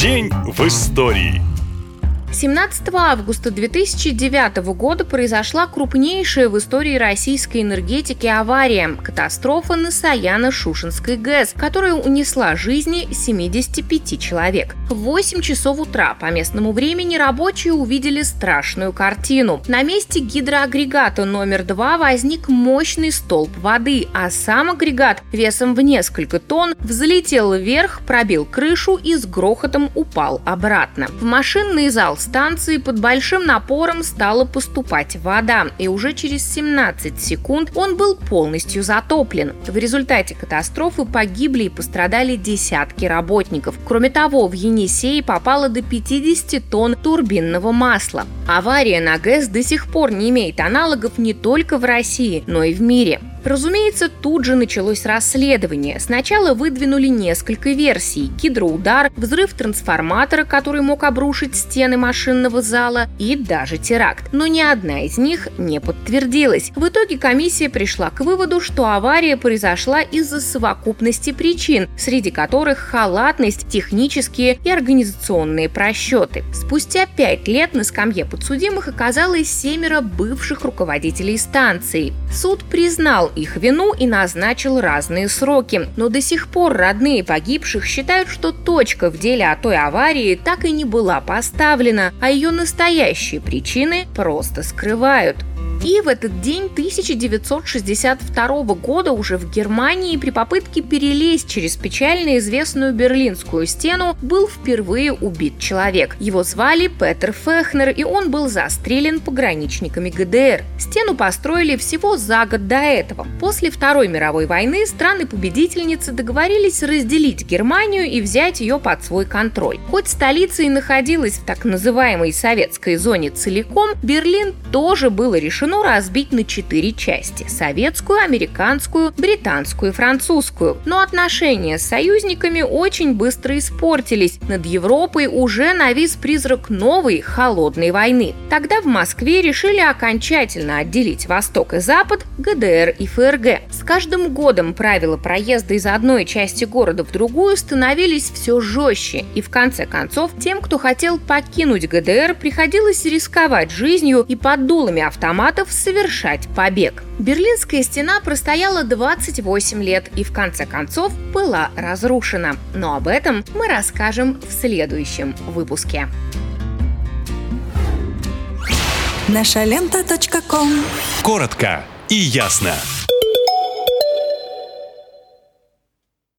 День в истории. 17 августа 2009 года произошла крупнейшая в истории российской энергетики авария – катастрофа на Саяно-Шушенской ГЭС, которая унесла жизни 75 человек. В 8 часов утра по местному времени рабочие увидели страшную картину. На месте гидроагрегата номер 2 возник мощный столб воды, а сам агрегат весом в несколько тонн взлетел вверх, пробил крышу и с грохотом упал обратно. В машинный зал станции под большим напором стала поступать вода, и уже через 17 секунд он был полностью затоплен. В результате катастрофы погибли и пострадали десятки работников. Кроме того, в Енисей попало до 50 тонн турбинного масла. Авария на ГЭС до сих пор не имеет аналогов не только в России, но и в мире. Разумеется, тут же началось расследование. Сначала выдвинули несколько версий. Гидроудар, взрыв трансформатора, который мог обрушить стены машинного зала и даже теракт. Но ни одна из них не подтвердилась. В итоге комиссия пришла к выводу, что авария произошла из-за совокупности причин, среди которых халатность, технические и организационные просчеты. Спустя пять лет на скамье подсудимых оказалось семеро бывших руководителей станции. Суд признал их вину и назначил разные сроки. Но до сих пор родные погибших считают, что точка в деле о той аварии так и не была поставлена, а ее настоящие причины просто скрывают. И в этот день 1962 года уже в Германии при попытке перелезть через печально известную Берлинскую стену был впервые убит человек. Его звали Петер Фехнер, и он был застрелен пограничниками ГДР. Стену построили всего за год до этого. После Второй мировой войны страны-победительницы договорились разделить Германию и взять ее под свой контроль. Хоть столица и находилась в так называемой советской зоне целиком, Берлин тоже было решено решено разбить на четыре части – советскую, американскую, британскую и французскую. Но отношения с союзниками очень быстро испортились. Над Европой уже навис призрак новой холодной войны. Тогда в Москве решили окончательно отделить Восток и Запад, ГДР и ФРГ. С каждым годом правила проезда из одной части города в другую становились все жестче, и в конце концов тем, кто хотел покинуть ГДР, приходилось рисковать жизнью и под дулами автомата штатов совершать побег. Берлинская стена простояла 28 лет и в конце концов была разрушена. Но об этом мы расскажем в следующем выпуске. Наша лента. Коротко и ясно.